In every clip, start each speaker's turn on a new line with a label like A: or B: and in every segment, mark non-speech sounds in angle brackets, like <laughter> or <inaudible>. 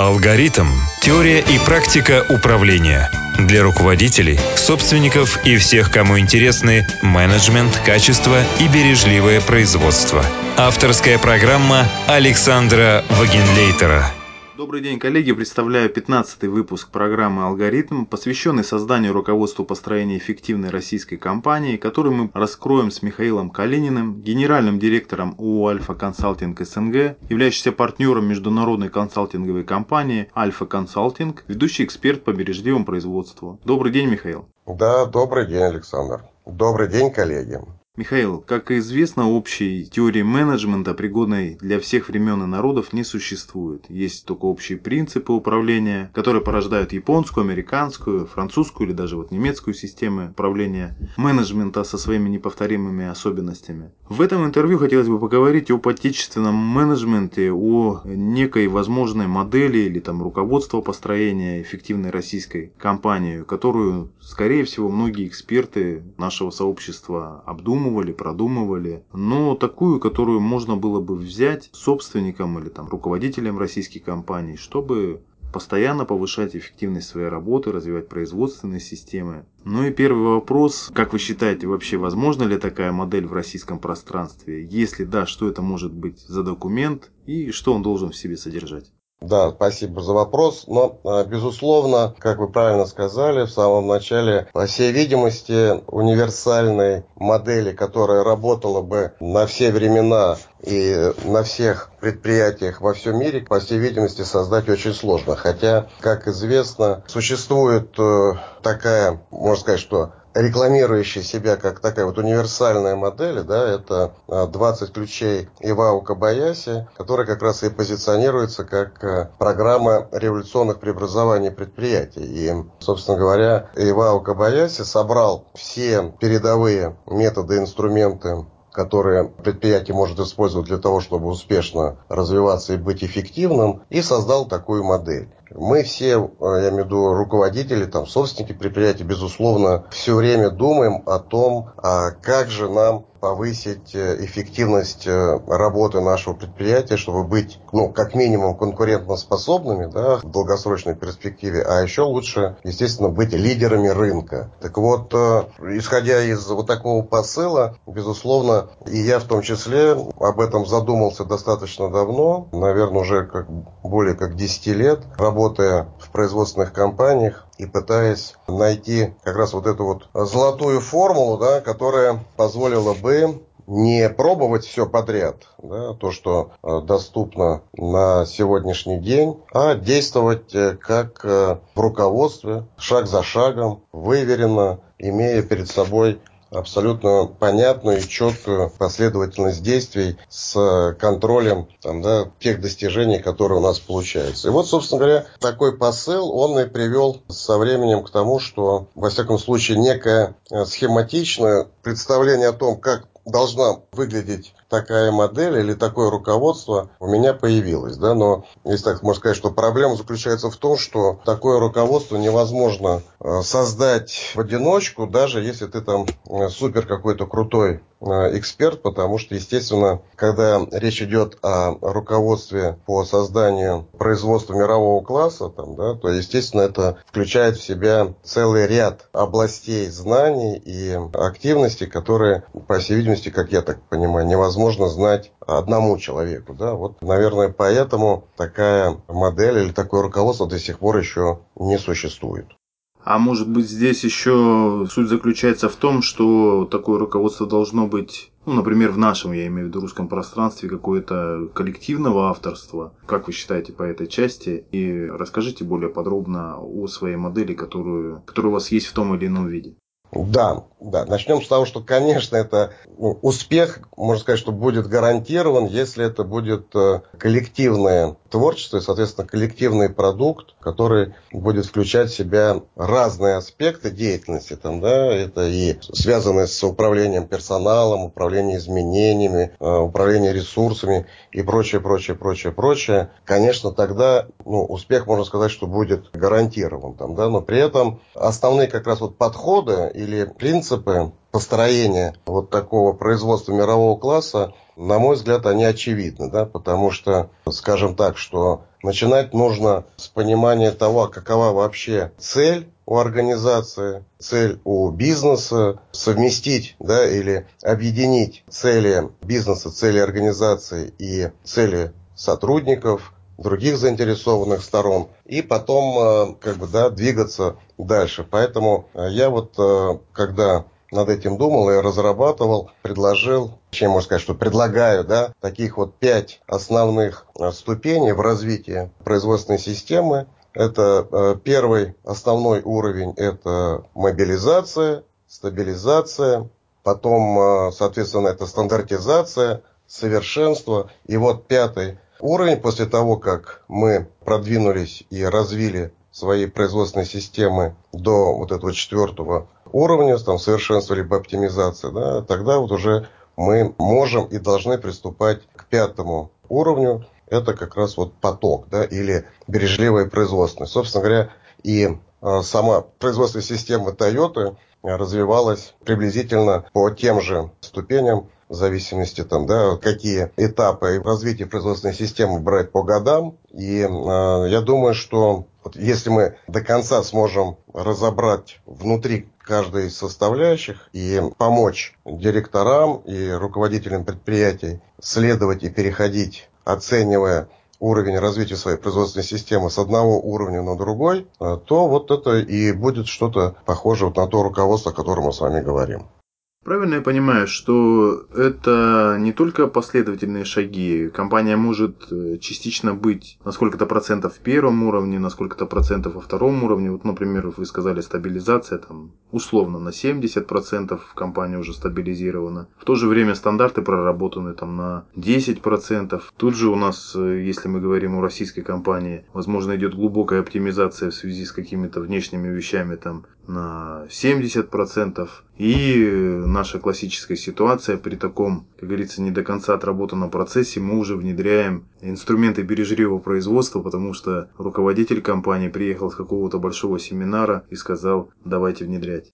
A: Алгоритм. Теория и практика управления. Для руководителей, собственников и всех, кому интересны менеджмент, качество и бережливое производство. Авторская программа Александра Вагенлейтера.
B: Добрый день, коллеги. Представляю 15 выпуск программы «Алгоритм», посвященный созданию руководства построения эффективной российской компании, который мы раскроем с Михаилом Калининым, генеральным директором ООО «Альфа Консалтинг СНГ», являющийся партнером международной консалтинговой компании «Альфа Консалтинг», ведущий эксперт по бережливому производству. Добрый день, Михаил.
C: Да, добрый день, Александр. Добрый день, коллеги.
B: Михаил, как известно, общей теории менеджмента, пригодной для всех времен и народов, не существует. Есть только общие принципы управления, которые порождают японскую, американскую, французскую или даже вот немецкую системы управления менеджмента со своими неповторимыми особенностями. В этом интервью хотелось бы поговорить об отечественном менеджменте, о некой возможной модели или там руководства построения эффективной российской компании, которую, скорее всего, многие эксперты нашего сообщества обдумывают обдумывали, продумывали, но такую, которую можно было бы взять собственникам или там руководителям российских компаний, чтобы постоянно повышать эффективность своей работы, развивать производственные системы. Ну и первый вопрос, как вы считаете, вообще возможно ли такая модель в российском пространстве? Если да, что это может быть за документ и что он должен в себе содержать?
C: Да, спасибо за вопрос. Но, а, безусловно, как вы правильно сказали в самом начале, по всей видимости, универсальной модели, которая работала бы на все времена и на всех предприятиях во всем мире, по всей видимости, создать очень сложно. Хотя, как известно, существует э, такая, можно сказать, что рекламирующая себя как такая вот универсальная модель, да, это 20 а, ключей Ивао Кабаяси, которая как раз и позиционируется как а, программа революционных преобразований предприятий. И, собственно говоря, Ивао Кабаяси собрал все передовые методы, инструменты которые предприятие может использовать для того, чтобы успешно развиваться и быть эффективным, и создал такую модель. Мы все, э, я имею в виду руководители, там, собственники предприятий, безусловно, все время думаем о том, а как же нам повысить э, эффективность э, работы нашего предприятия, чтобы быть, ну, как минимум конкурентоспособными, да, в долгосрочной перспективе, а еще лучше, естественно, быть лидерами рынка. Так вот, исходя из вот такого посыла, безусловно, и я в том числе об этом задумался достаточно давно, наверное, уже как, более как 10 лет, работая в производственных компаниях и пытаясь найти как раз вот эту вот золотую формулу, да, которая позволила бы не пробовать все подряд, да, то, что э, доступно на сегодняшний день, а действовать э, как э, в руководстве, шаг за шагом, выверенно, имея перед собой абсолютно понятную и четкую последовательность действий с контролем там, да, тех достижений, которые у нас получаются. И вот, собственно говоря, такой посыл, он и привел со временем к тому, что, во всяком случае, некое схематичное представление о том, как должна выглядеть такая модель или такое руководство у меня появилось. Да? Но, если так можно сказать, что проблема заключается в том, что такое руководство невозможно э, создать в одиночку, даже если ты там э, супер какой-то крутой Э, эксперт, потому что, естественно, когда речь идет о руководстве по созданию производства мирового класса, там, да, то, естественно, это включает в себя целый ряд областей знаний и активностей, которые, по всей видимости, как я так понимаю, невозможно знать одному человеку. Да? Вот, наверное, поэтому такая модель или такое руководство до сих пор еще не существует.
B: А может быть здесь еще суть заключается в том, что такое руководство должно быть, ну, например, в нашем, я имею в виду, русском пространстве какое-то коллективного авторства. Как вы считаете по этой части? И расскажите более подробно о своей модели, которую, которая у вас есть в том или ином виде.
C: Да, да. Начнем с того, что, конечно, это ну, успех, можно сказать, что будет гарантирован, если это будет э, коллективное творчество и, соответственно, коллективный продукт, который будет включать в себя разные аспекты деятельности. Там, да, это и связанное с управлением персоналом, управлением изменениями, э, управлением ресурсами и прочее, прочее, прочее, прочее. Конечно, тогда ну, успех, можно сказать, что будет гарантирован. Там, да, но при этом основные как раз вот подходы или принципы построения вот такого производства мирового класса, на мой взгляд, они очевидны, да, потому что, скажем так, что начинать нужно с понимания того, какова вообще цель у организации, цель у бизнеса, совместить да, или объединить цели бизнеса, цели организации и цели сотрудников, других заинтересованных сторон, и потом э, как бы, да, двигаться дальше. Поэтому э, я вот, э, когда над этим думал и разрабатывал, предложил, чем можно сказать, что предлагаю, да, таких вот пять основных ступеней в развитии производственной системы. Это первый основной уровень – это мобилизация, стабилизация, потом, соответственно, это стандартизация, совершенство. И вот пятый уровень после того, как мы продвинулись и развили свои производственные системы до вот этого четвертого уровня, там совершенства либо оптимизации, да, тогда вот уже мы можем и должны приступать к пятому уровню. Это как раз вот поток, да, или бережливое производство. Собственно говоря, и а, сама производственная система Toyota развивалась приблизительно по тем же ступеням, в зависимости там, да, какие этапы развития производственной системы брать по годам. И э, я думаю, что вот если мы до конца сможем разобрать внутри каждой из составляющих и помочь директорам и руководителям предприятий следовать и переходить, оценивая уровень развития своей производственной системы с одного уровня на другой, э, то вот это и будет что-то похожее вот на то руководство, о котором мы с вами говорим.
B: Правильно я понимаю, что это не только последовательные шаги. Компания может э, частично быть на сколько-то процентов в первом уровне, на сколько-то процентов во втором уровне. Вот, например, вы сказали стабилизация, там, условно на 70 процентов компания уже стабилизирована. В то же время стандарты проработаны там на 10 процентов. Тут же у нас, э, если мы говорим о российской компании, возможно, идет глубокая оптимизация в связи с какими-то внешними вещами там на 70%. И наша классическая ситуация при таком, как говорится, не до конца отработанном процессе, мы уже внедряем инструменты бережливого производства, потому что руководитель компании приехал с какого-то большого семинара и сказал, давайте внедрять.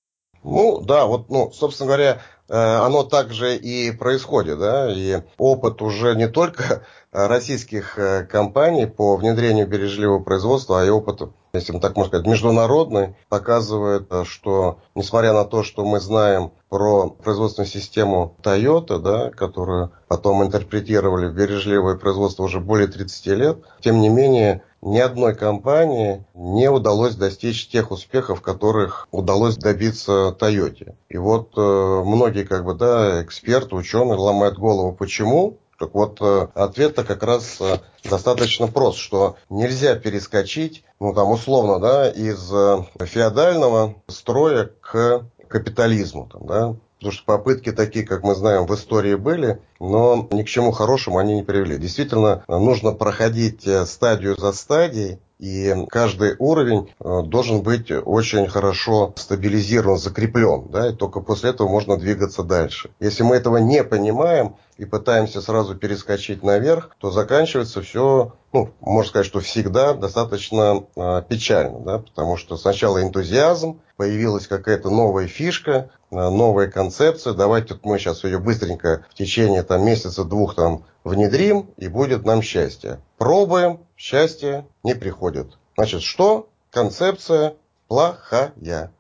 C: Ну, да, вот, ну, собственно говоря, э, оно также и происходит, да, и опыт уже не только российских э, компаний по внедрению бережливого производства, а и опыт, если так можно сказать, международный, показывает, э, что несмотря на то, что мы знаем про производственную систему Toyota, да, которую потом интерпретировали в бережливое производство уже более 30 лет, тем не менее ни одной компании не удалось достичь тех успехов, которых удалось добиться Тойоте. И вот э, многие как бы, да, эксперты, ученые ломают голову, почему. Так вот, э, ответ-то как раз э, достаточно прост, что нельзя перескочить, ну там условно, да, из э, феодального строя к капитализму, там, да, Потому что попытки такие, как мы знаем, в истории были, но ни к чему хорошему они не привели. Действительно, нужно проходить э, стадию за стадией, и каждый уровень э, должен быть очень хорошо стабилизирован, закреплен. Да, и только после этого можно двигаться дальше. Если мы этого не понимаем и пытаемся сразу перескочить наверх, то заканчивается все, ну, можно сказать, что всегда достаточно э, печально. Да, потому что сначала энтузиазм, появилась какая-то новая фишка, новая концепция. Давайте мы сейчас ее быстренько в течение там, месяца-двух там внедрим, и будет нам счастье. Пробуем, счастье не приходит. Значит, что? Концепция плохая.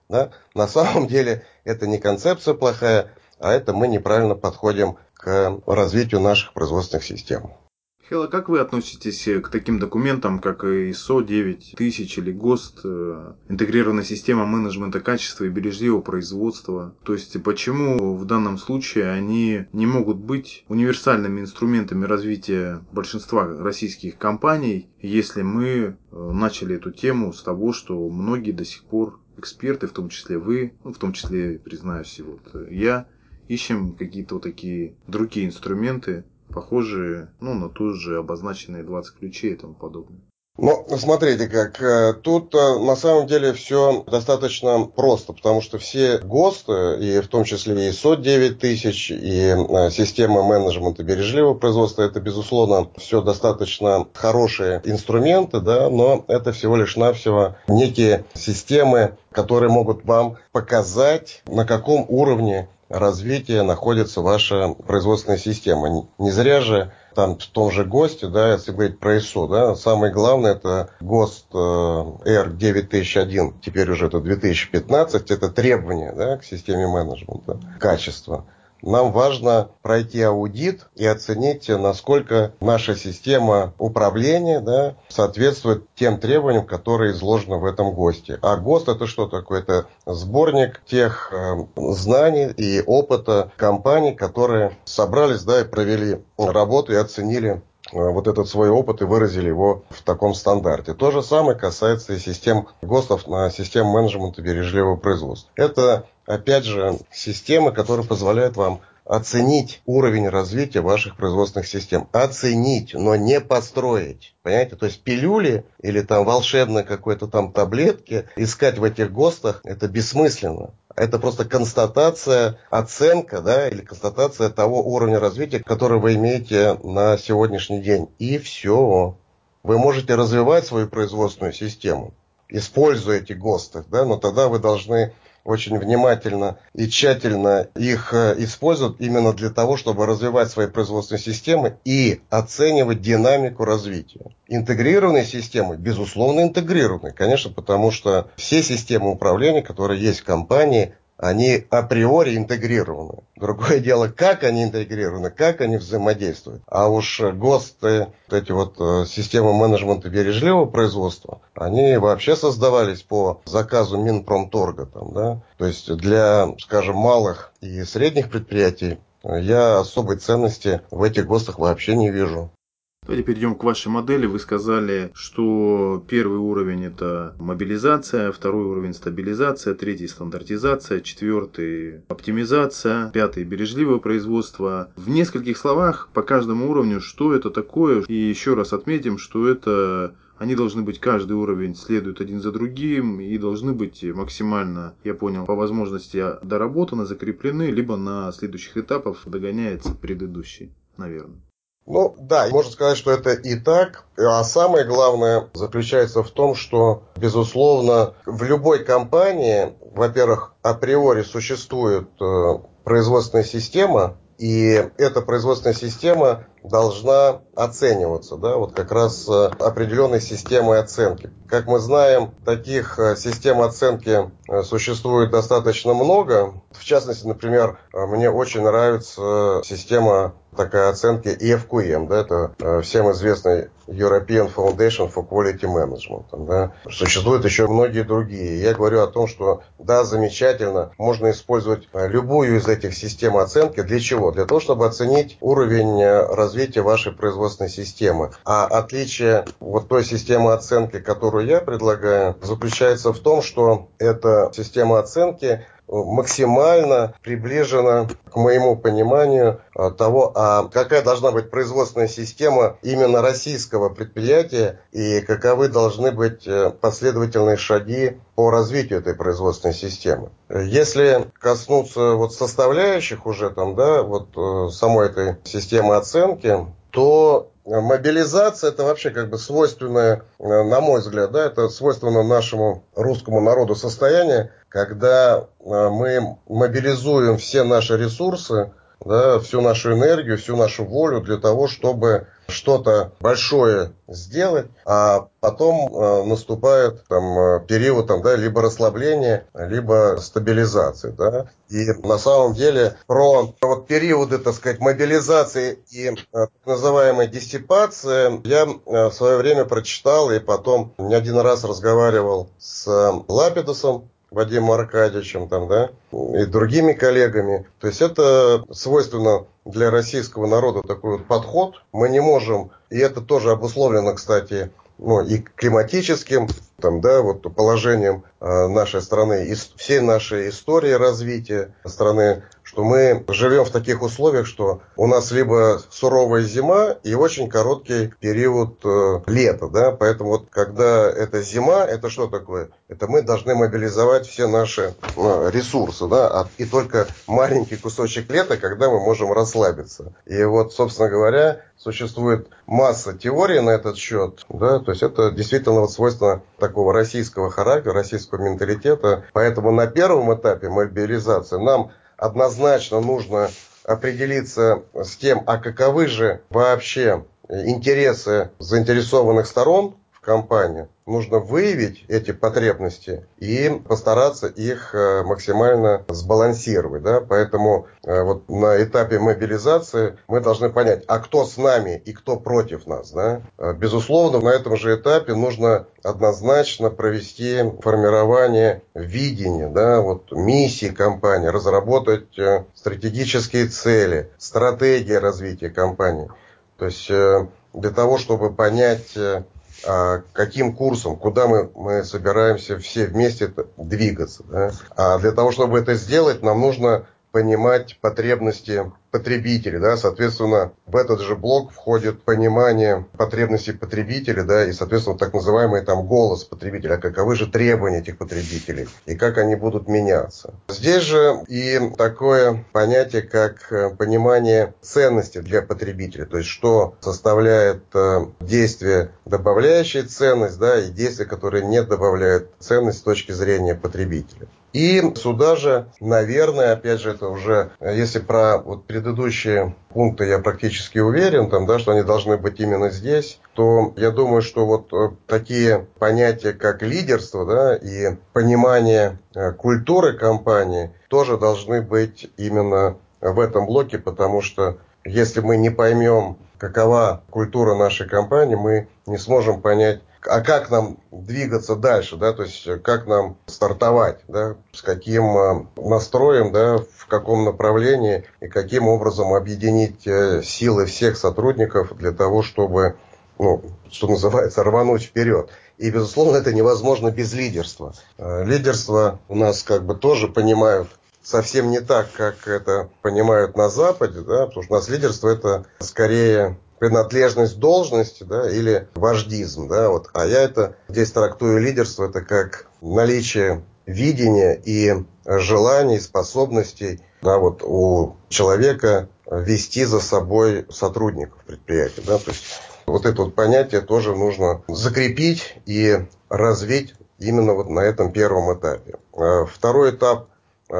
C: Да? На самом деле это не концепция плохая, а это мы неправильно подходим к развитию наших производственных систем.
B: Хела, как вы относитесь э, к таким документам, как ISO 9000 или ГОСТ, э, интегрированная система менеджмента качества и бережливого производства? То есть, почему в данном случае они не могут быть универсальными инструментами развития большинства российских компаний, если мы э, начали эту тему с того, что многие до сих пор эксперты, в том числе вы, ну, в том числе, признаюсь, вот я, ищем какие-то вот такие другие инструменты, похожие ну, на ту же обозначенные 20 ключей и тому подобное.
C: Ну, смотрите как. Э, тут э, на самом деле все достаточно просто, потому что все ГОСТы, и в том числе и СО 9000, и э, система менеджмента бережливого производства, это, безусловно, все достаточно хорошие инструменты, да, но это всего лишь навсего некие системы, которые могут вам показать, на каком уровне развития находится ваша производственная система. Не зря же там в том же ГОСТе, да, если говорить про ISO, да, самое главное это ГОСТ э, R9001, теперь уже это 2015, это требования да, к системе менеджмента, качества нам важно пройти аудит и оценить, насколько наша система управления да, соответствует тем требованиям, которые изложены в этом ГОСТе. А ГОСТ это что такое? Это сборник тех э, знаний и опыта компаний, которые собрались да, и провели работу и оценили э, вот этот свой опыт и выразили его в таком стандарте. То же самое касается и систем ГОСТов на систему менеджмента бережливого производства. Это опять же, системы, которые позволяют вам оценить уровень развития ваших производственных систем. Оценить, но не построить. Понимаете? То есть пилюли или там волшебные какой-то там таблетки искать в этих ГОСТах это бессмысленно. Это просто констатация, оценка, да, или констатация того уровня развития, который вы имеете на сегодняшний день. И все. Вы можете развивать свою производственную систему, используя эти ГОСТы, да, но тогда вы должны очень внимательно и тщательно их э, используют именно для того, чтобы развивать свои производственные системы и оценивать динамику развития. Интегрированные системы, безусловно, интегрированы, конечно, потому что все системы управления, которые есть в компании, они априори интегрированы. Другое дело, как они интегрированы, как они взаимодействуют. А уж ГОСТы, вот эти вот э, системы менеджмента бережливого производства, они вообще создавались по заказу Минпромторга. Там, да? То есть для, скажем, малых и средних предприятий я особой ценности в этих ГОСТах вообще не вижу.
B: Давайте перейдем к вашей модели. Вы сказали, что первый уровень это мобилизация, второй уровень стабилизация, третий стандартизация, четвертый оптимизация, пятый бережливое производство. В нескольких словах по каждому уровню, что это такое. И еще раз отметим, что это они должны быть, каждый уровень следует один за другим и должны быть максимально, я понял, по возможности доработаны, закреплены, либо на следующих этапах догоняется предыдущий, наверное.
C: Ну да, можно сказать, что это и так. А самое главное заключается в том, что, безусловно, в любой компании, во-первых, априори существует э, производственная система, и эта производственная система должна оцениваться, да, вот как раз э, определенной системой оценки. Как мы знаем, таких э, систем оценки э, существует достаточно много. В частности, например, мне очень нравится система такая оценки EFQM, да, это всем известный European Foundation for Quality Management. Да. Существуют еще многие другие. Я говорю о том, что да, замечательно, можно использовать любую из этих систем оценки. Для чего? Для того, чтобы оценить уровень развития вашей производственной системы. А отличие вот той системы оценки, которую я предлагаю, заключается в том, что эта система оценки максимально приближена к моему пониманию а, того, а какая должна быть производственная система именно российского предприятия и каковы должны быть э, последовательные шаги по развитию этой производственной системы. Если коснуться вот составляющих уже там, да, вот э, самой этой системы оценки, то Мобилизация это вообще как бы свойственное, э, на мой взгляд, да, это свойственно нашему русскому народу состояние, когда э, мы мобилизуем все наши ресурсы, да, всю нашу энергию, всю нашу волю для того, чтобы что-то большое сделать, а потом э, наступает там, э, период там, да, либо расслабления, либо стабилизации. Да? И на самом деле про вот, периоды так сказать, мобилизации и э, так называемой диссипации я э, в свое время прочитал и потом не один раз разговаривал с Лапидусом, Вадимом Аркадьевичем там, да, и другими коллегами. То есть это свойственно для российского народа такой вот подход. Мы не можем, и это тоже обусловлено, кстати, ну, и климатическим, там, да, вот положением э, нашей страны, и всей нашей истории развития страны, что мы живем в таких условиях, что у нас либо суровая зима и очень короткий период э, лета, да, поэтому вот когда это зима, это что такое? Это мы должны мобилизовать все наши э, ресурсы, да, а, и только маленький кусочек лета, когда мы можем расслабиться. И вот, собственно говоря, существует масса теорий на этот счет, да, то есть это действительно вот свойственно такого российского характера, российского менталитета. Поэтому на первом этапе мобилизации нам однозначно нужно определиться с тем, а каковы же вообще интересы заинтересованных сторон в компании, нужно выявить эти потребности и постараться их э, максимально сбалансировать. Да? Поэтому э, вот на этапе мобилизации мы должны понять, а кто с нами и кто против нас. Да? Э, безусловно, на этом же этапе нужно однозначно провести формирование видения, да, вот миссии компании, разработать стратегические цели, стратегии развития компании. То есть для того, чтобы понять каким курсом, куда мы, мы собираемся все вместе двигаться. Да? А для того, чтобы это сделать, нам нужно понимать потребности потребителей, да, соответственно, в этот же блок входит понимание потребностей потребителей, да, и, соответственно, так называемый там голос потребителя, а каковы же требования этих потребителей и как они будут меняться. Здесь же и такое понятие, как э, понимание ценности для потребителя, то есть что составляет э, действие, добавляющее ценность, да, и действия, которые не добавляют ценность с точки зрения потребителя. И сюда же, наверное, опять же, это уже, если про вот предыдущие пункты я практически уверен, там, да, что они должны быть именно здесь, то я думаю, что вот э, такие понятия, как лидерство да, и понимание э, культуры компании тоже должны быть именно в этом блоке, потому что если мы не поймем, какова культура нашей компании, мы не сможем понять, а как нам двигаться дальше, да, то есть как нам стартовать, да, с каким э, настроем, да, в каком направлении и каким образом объединить э, силы всех сотрудников для того, чтобы, ну, что называется, рвануть вперед. И, безусловно, это невозможно без лидерства. Э, лидерство у нас как бы тоже понимают совсем не так, как это понимают на Западе, да, потому что у нас лидерство это скорее принадлежность должности да, или вождизм. Да, вот. А я это здесь трактую лидерство это как наличие видения и желаний, способностей да, вот, у человека вести за собой сотрудников предприятия. Да, то есть вот это вот понятие тоже нужно закрепить и развить именно вот на этом первом этапе. А второй этап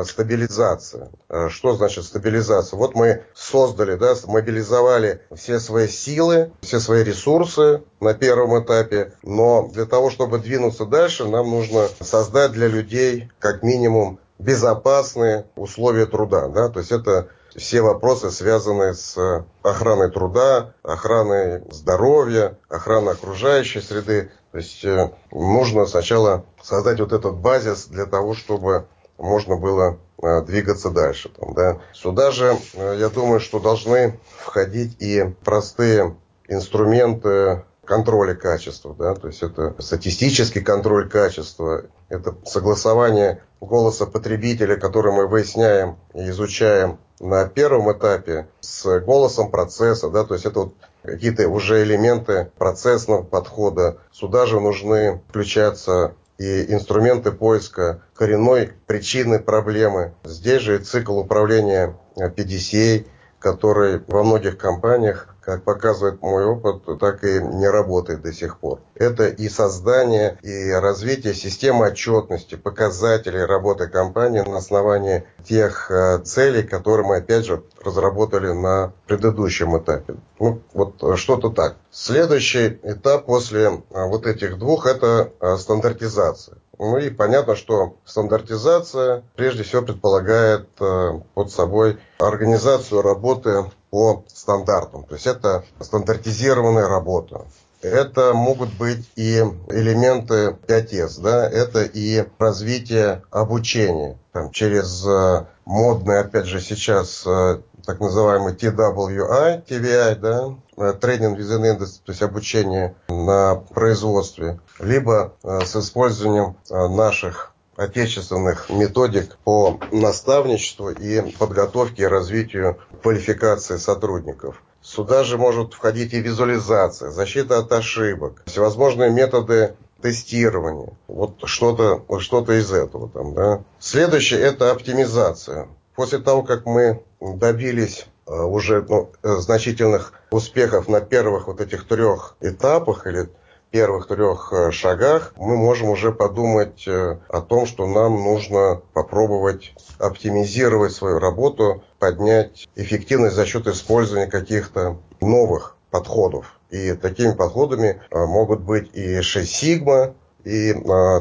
C: стабилизация. Э, что значит стабилизация? Вот мы создали, да, мобилизовали все свои силы, все свои ресурсы на первом этапе, но для того, чтобы двинуться дальше, нам нужно создать для людей как минимум безопасные условия труда. Да? То есть это все вопросы, связанные с охраной труда, охраной здоровья, охраной окружающей среды. То есть э, нужно сначала создать вот этот базис для того, чтобы можно было э, двигаться дальше. Там, да. Сюда же, э, я думаю, что должны входить и простые инструменты контроля качества, да, то есть это статистический контроль качества, это согласование голоса потребителя, который мы выясняем и изучаем на первом этапе с голосом процесса, да, то есть это вот какие-то уже элементы процессного подхода. Сюда же нужны включаться и инструменты поиска коренной причины проблемы. Здесь же цикл управления PDCA, который во многих компаниях как показывает мой опыт, так и не работает до сих пор. Это и создание, и развитие системы отчетности, показателей работы компании на основании тех э, целей, которые мы, опять же, разработали на предыдущем этапе. Ну, вот что-то так. Следующий этап после э, вот этих двух – это э, стандартизация. Ну и понятно, что стандартизация прежде всего предполагает под собой организацию работы по стандартам. То есть это стандартизированная работа. Это могут быть и элементы 5С, да, это и развитие обучения там, через э, модный, опять же, сейчас э, так называемый TWI, TVI, да, Training Within Industry, то есть обучение на производстве, либо э, с использованием наших отечественных методик по наставничеству и подготовке и развитию квалификации сотрудников. Сюда же может входить и визуализация, защита от ошибок, всевозможные методы тестирования. Вот что-то что из этого. Там, да. Следующее – это оптимизация. После того, как мы добились э, уже ну, значительных успехов на первых вот этих трех этапах или первых трех э, шагах мы можем уже подумать э, о том, что нам нужно попробовать оптимизировать свою работу, поднять эффективность за счет использования каких-то новых подходов. И такими подходами э, могут быть и 6 сигма, и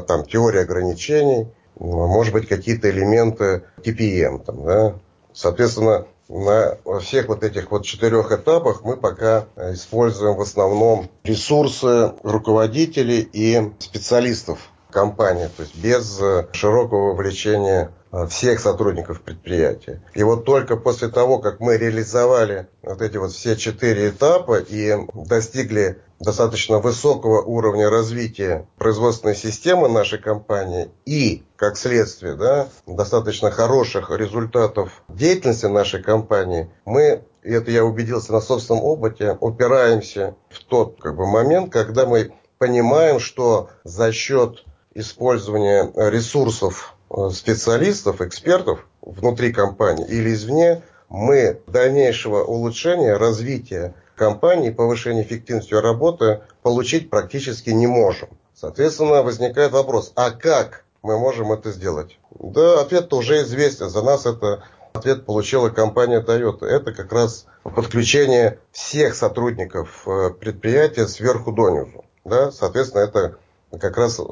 C: там теория ограничений, может быть какие-то элементы TPM. Там, да? Соответственно, на всех вот этих вот четырех этапах мы пока используем в основном ресурсы руководителей и специалистов компании, то есть без широкого вовлечения Э, всех сотрудников предприятия. И вот только после того, как мы реализовали вот эти вот все четыре этапа и достигли достаточно высокого уровня развития производственной системы нашей компании и, как следствие, да, достаточно хороших результатов деятельности нашей компании, мы и это я убедился на собственном опыте, упираемся в тот как бы, момент, когда мы понимаем, что за счет использования ресурсов Э, специалистов, экспертов внутри компании или извне, мы дальнейшего улучшения, развития компании, повышения эффективности работы получить практически не можем. Соответственно, возникает вопрос, а как мы можем это сделать? Да, ответ уже известен. За нас это ответ получила компания Toyota. Это как раз подключение всех сотрудников э, предприятия сверху донизу. Да, соответственно, это как раз э,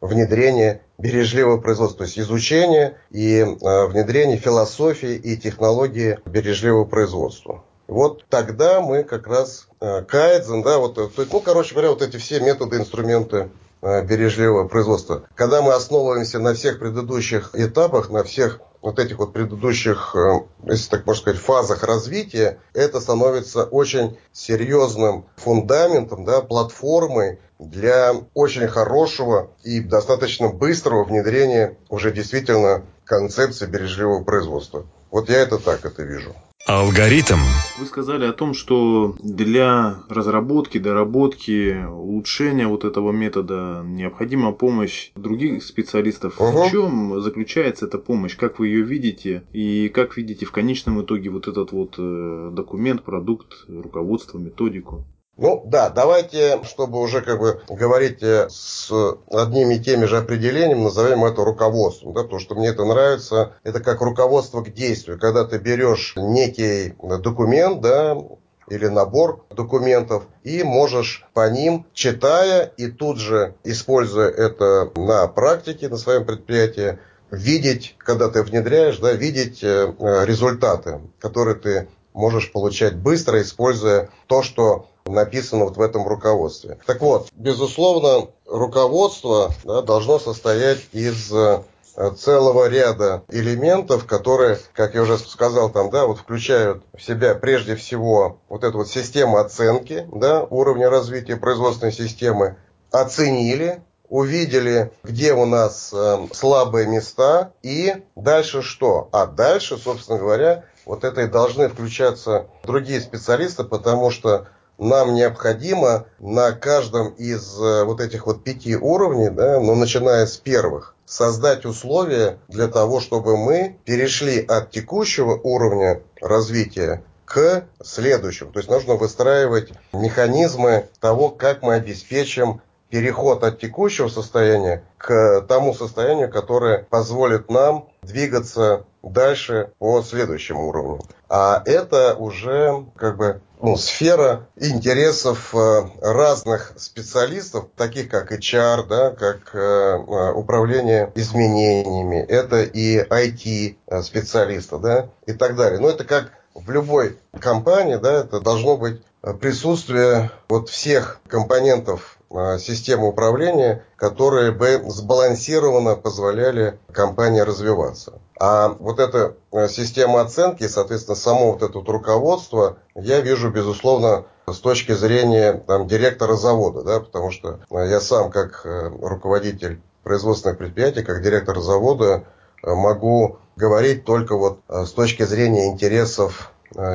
C: внедрение бережливого производства, то есть изучение и э, внедрение философии и технологии бережливого производства. Вот тогда мы как раз э, кайдзен, да, вот, есть, ну, короче говоря, вот эти все методы, инструменты э, бережливого производства. Когда мы основываемся на всех предыдущих этапах, на всех вот этих вот предыдущих, э, если так можно сказать, фазах развития, это становится очень серьезным фундаментом, да, платформой для очень хорошего и достаточно быстрого внедрения уже действительно концепции бережливого производства. Вот я это так это вижу.
A: Алгоритм.
B: Вы сказали о том, что для разработки, доработки, улучшения вот этого метода необходима помощь других специалистов. Угу. В чем заключается эта помощь? Как вы ее видите? И как видите в конечном итоге вот этот вот э, документ, продукт, руководство, методику?
C: Ну да, давайте, чтобы уже как бы говорить э, с одними и теми же определениями, назовем это руководством, да, потому что мне это нравится. Это как руководство к действию, когда ты берешь некий документ, да, или набор документов и можешь по ним, читая и тут же используя это на практике, на своем предприятии, видеть, когда ты внедряешь, да, видеть э, результаты, которые ты можешь получать быстро, используя то, что написано вот в этом руководстве. Так вот, безусловно, руководство да, должно состоять из э, целого ряда элементов, которые, как я уже сказал, там, да, вот включают в себя прежде всего вот эту вот систему оценки, да, уровня развития производственной системы, оценили, увидели, где у нас э, слабые места и дальше что? А дальше, собственно говоря, вот это и должны включаться другие специалисты, потому что нам необходимо на каждом из э, вот этих вот пяти уровней, да, ну, начиная с первых, создать условия для того, чтобы мы перешли от текущего уровня развития к следующему. То есть нужно выстраивать механизмы того, как мы обеспечим переход от текущего состояния к тому состоянию, которое позволит нам двигаться дальше по следующему уровню. А это уже как бы ну, сфера интересов э, разных специалистов, таких как HR, да, как э, э, управление изменениями, это и IT-специалисты, да, и так далее. Но это как в любой компании, да, это должно быть присутствие вот всех компонентов Э, системы управления, которые бы сбалансированно позволяли компании развиваться. А вот эта э, система оценки, соответственно, само вот это вот руководство, я вижу, безусловно, с точки зрения там, директора завода, да, потому что э, я сам как руководитель производственных предприятий, как директор завода, могу говорить только вот с точки зрения интересов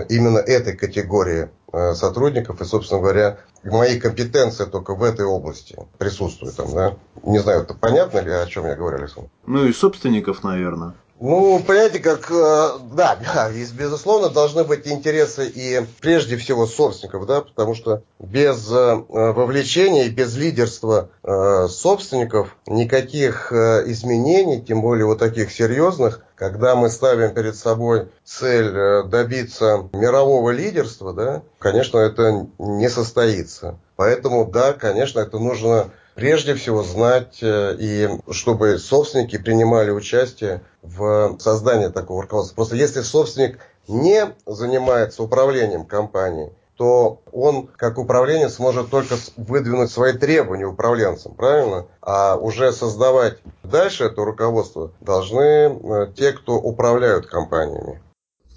C: именно этой категории сотрудников и, собственно говоря, мои компетенции только в этой области присутствуют там, да. Не знаю, это понятно ли, о чем я говорю, Александр?
B: Ну и собственников, наверное.
C: Ну, понимаете, как, э, да, <laughs> безусловно, должны быть интересы и прежде всего собственников, да, потому что без э, вовлечения и без лидерства э, собственников никаких изменений, тем более вот таких серьезных, когда мы ставим перед собой цель добиться мирового лидерства, да, конечно, это не состоится. Поэтому, да, конечно, это нужно прежде всего знать, э, и чтобы собственники принимали участие в создании такого руководства. Просто если собственник не занимается управлением компанией, то он, как управленец, может только выдвинуть свои требования управленцам, правильно? А уже создавать дальше это руководство должны э, те, кто управляют компаниями.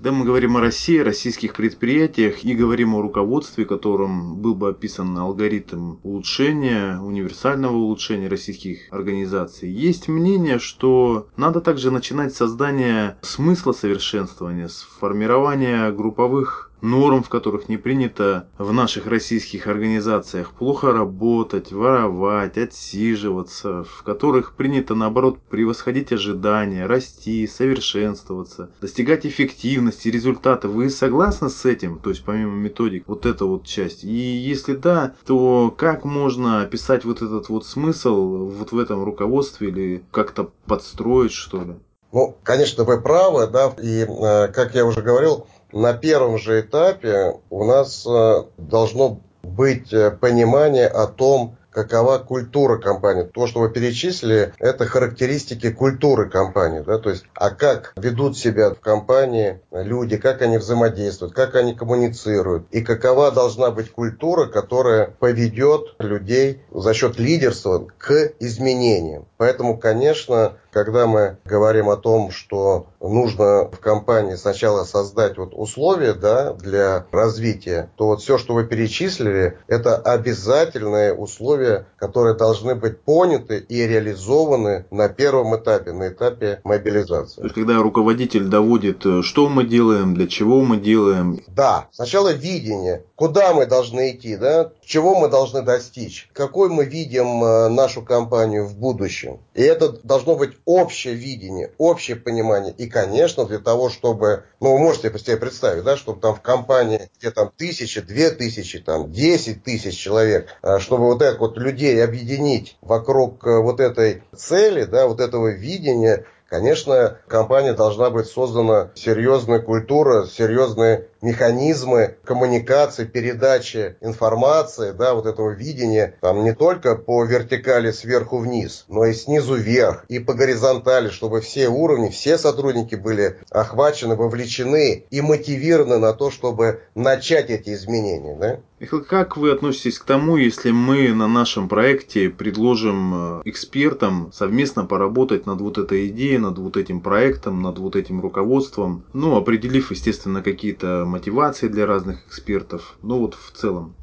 B: Когда мы говорим о России, российских предприятиях и говорим о руководстве, которым был бы описан алгоритм улучшения, универсального улучшения российских организаций, есть мнение, что надо также начинать создание смысла совершенствования, с формирования групповых норм, в которых не принято в наших российских организациях плохо работать, воровать, отсиживаться, в которых принято наоборот превосходить ожидания, расти, совершенствоваться, достигать эффективности, результата. Вы согласны с этим? То есть помимо методик, вот эта вот часть. И если да, то как можно описать вот этот вот смысл вот в этом руководстве или как-то подстроить что ли?
C: Ну, конечно, вы правы, да, и, э, как я уже говорил, на первом же этапе у нас э, должно быть э, понимание о том, какова культура компании. То, что вы перечислили, это характеристики культуры компании. Да? То есть, а как ведут себя в компании люди, как они взаимодействуют, как они коммуницируют. И какова должна быть культура, которая поведет людей за счет лидерства к изменениям. Поэтому, конечно, когда мы говорим о том, что нужно в компании сначала создать вот условия да, для развития, то вот все, что вы перечислили, это обязательные условия, которые должны быть поняты и реализованы на первом этапе, на этапе мобилизации.
B: То есть, когда руководитель доводит, э, что мы делаем, для чего мы делаем.
C: Да, сначала видение, куда мы должны идти, да, чего мы должны достичь, какой мы видим э, нашу компанию в будущем. И это должно быть общее видение, общее понимание. И, конечно, для того, чтобы, ну, вы можете себе представить, да, чтобы там в компании, где там тысячи, две тысячи, там десять тысяч человек, а, чтобы вот так вот людей объединить вокруг э, вот этой цели, да, вот этого видения, Конечно, компания должна быть создана серьезная культура, серьезные механизмы коммуникации, передачи информации, да, вот этого видения, там не только по вертикали сверху вниз, но и снизу вверх, и по горизонтали, чтобы все уровни, все сотрудники были охвачены, вовлечены и мотивированы на то, чтобы начать эти изменения, да.
B: Как вы относитесь к тому, если мы на нашем проекте предложим э, экспертам совместно поработать над вот этой идеей, над вот этим проектом, над вот этим руководством, ну, определив, естественно, какие-то мотивации для разных экспертов, ну вот в целом?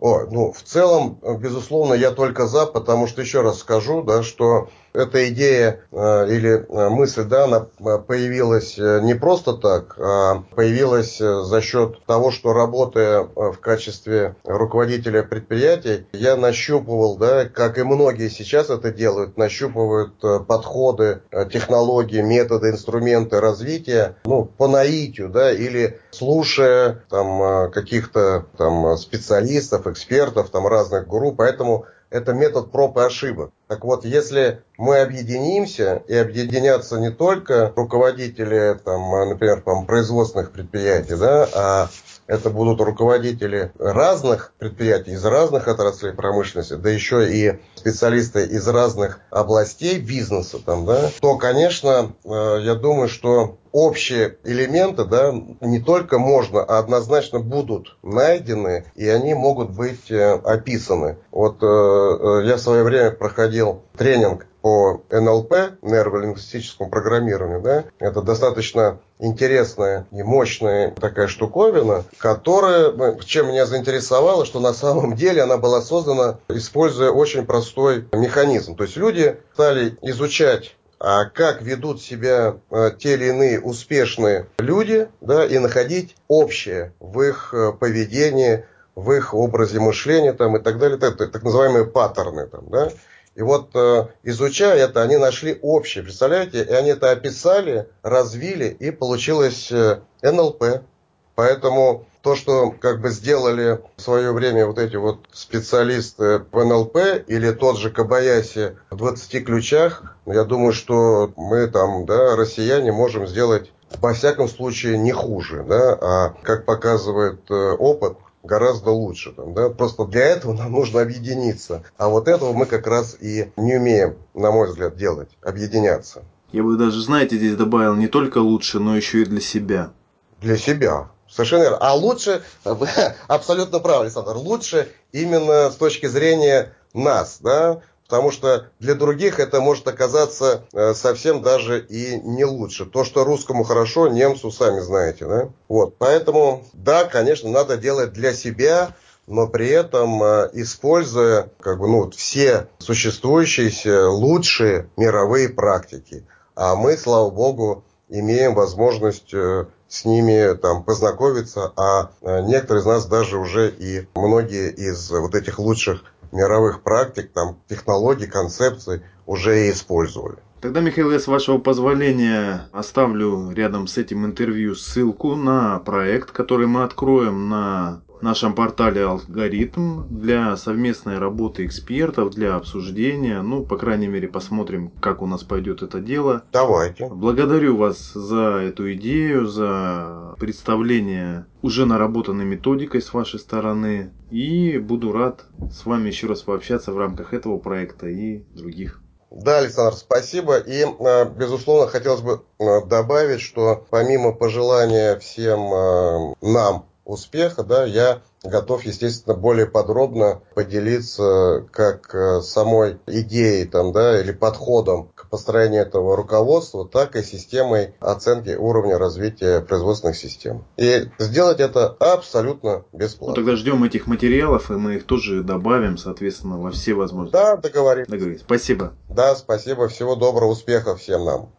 C: О, ну, в целом, безусловно, я только за, потому что еще раз скажу, да, что эта идея э, или э, мысль, да, она э, появилась не просто так, а появилась за счет того, что работая в качестве руководителя предприятий, я нащупывал, да, как и многие сейчас это делают, нащупывают подходы, технологии, методы, инструменты развития, ну, по наитию, да, или слушая там каких-то там специалистов, экспертов, там разных групп, поэтому это метод проб и ошибок. Так вот, если мы объединимся, и объединятся не только руководители, там, например, там, производственных предприятий, да, а это будут руководители разных предприятий из разных отраслей промышленности, да еще и специалисты из разных областей бизнеса, там, да, то, конечно, э, я думаю, что общие элементы, да, не только можно, а однозначно будут найдены, и они могут быть э, описаны. Вот э, я в свое время проходил тренинг по НЛП, нейролингвистическому программированию, да, это достаточно интересная и мощная такая штуковина, которая, ну, чем меня заинтересовала, что на самом деле она была создана, используя очень простой механизм. То есть люди стали изучать а как ведут себя а, те или иные успешные люди, да, и находить общее в их э, поведении, в их образе мышления там, и так далее, так, так называемые паттерны. Там, да. И вот э, изучая это, они нашли общее, представляете? И они это описали, развили, и получилось э, НЛП. Поэтому то, что как бы сделали в свое время вот эти вот специалисты в НЛП или тот же Кабаяси в 20 ключах, я думаю, что мы там, да, россияне, можем сделать во всяком случае не хуже, да, а как показывает э, опыт, гораздо лучше. Там, да? Просто для этого нам нужно объединиться. А вот этого мы как раз и не умеем, на мой взгляд, делать. Объединяться.
B: Я бы даже, знаете, здесь добавил не только лучше, но еще и для себя.
C: Для себя. Совершенно верно. А лучше, <laughs> абсолютно правильно, Александр, лучше именно с точки зрения нас, да, потому что для других это может оказаться э, совсем даже и не лучше. То, что русскому хорошо, немцу сами знаете, да? Вот, поэтому, да, конечно, надо делать для себя, но при этом э, используя как бы, ну, все существующие лучшие мировые практики. А мы, слава богу, имеем возможность э, с ними там познакомиться, а некоторые из нас даже уже и многие из вот этих лучших мировых практик, там, технологий, концепций уже и использовали.
B: Тогда, Михаил, я с вашего позволения оставлю рядом с этим интервью ссылку на проект, который мы откроем на нашем портале «Алгоритм» для совместной работы экспертов, для обсуждения. Ну, по крайней мере, посмотрим, как у нас пойдет это дело.
C: Давайте.
B: Благодарю вас за эту идею, за представление уже наработанной методикой с вашей стороны. И буду рад с вами еще раз пообщаться в рамках этого проекта и других.
C: Да, Александр, спасибо. И, э, безусловно, хотелось бы э, добавить, что помимо пожелания всем э, нам успеха, да, я готов, естественно, более подробно поделиться как э, самой идеей там, да, или подходом к построению этого руководства, так и системой оценки уровня развития производственных систем. И сделать это абсолютно бесплатно.
B: Ну, тогда ждем этих материалов, и мы их тоже добавим, соответственно, во все возможности.
C: Да, договорились.
B: Договорились. Спасибо.
C: Да, спасибо. Всего доброго, успехов всем нам.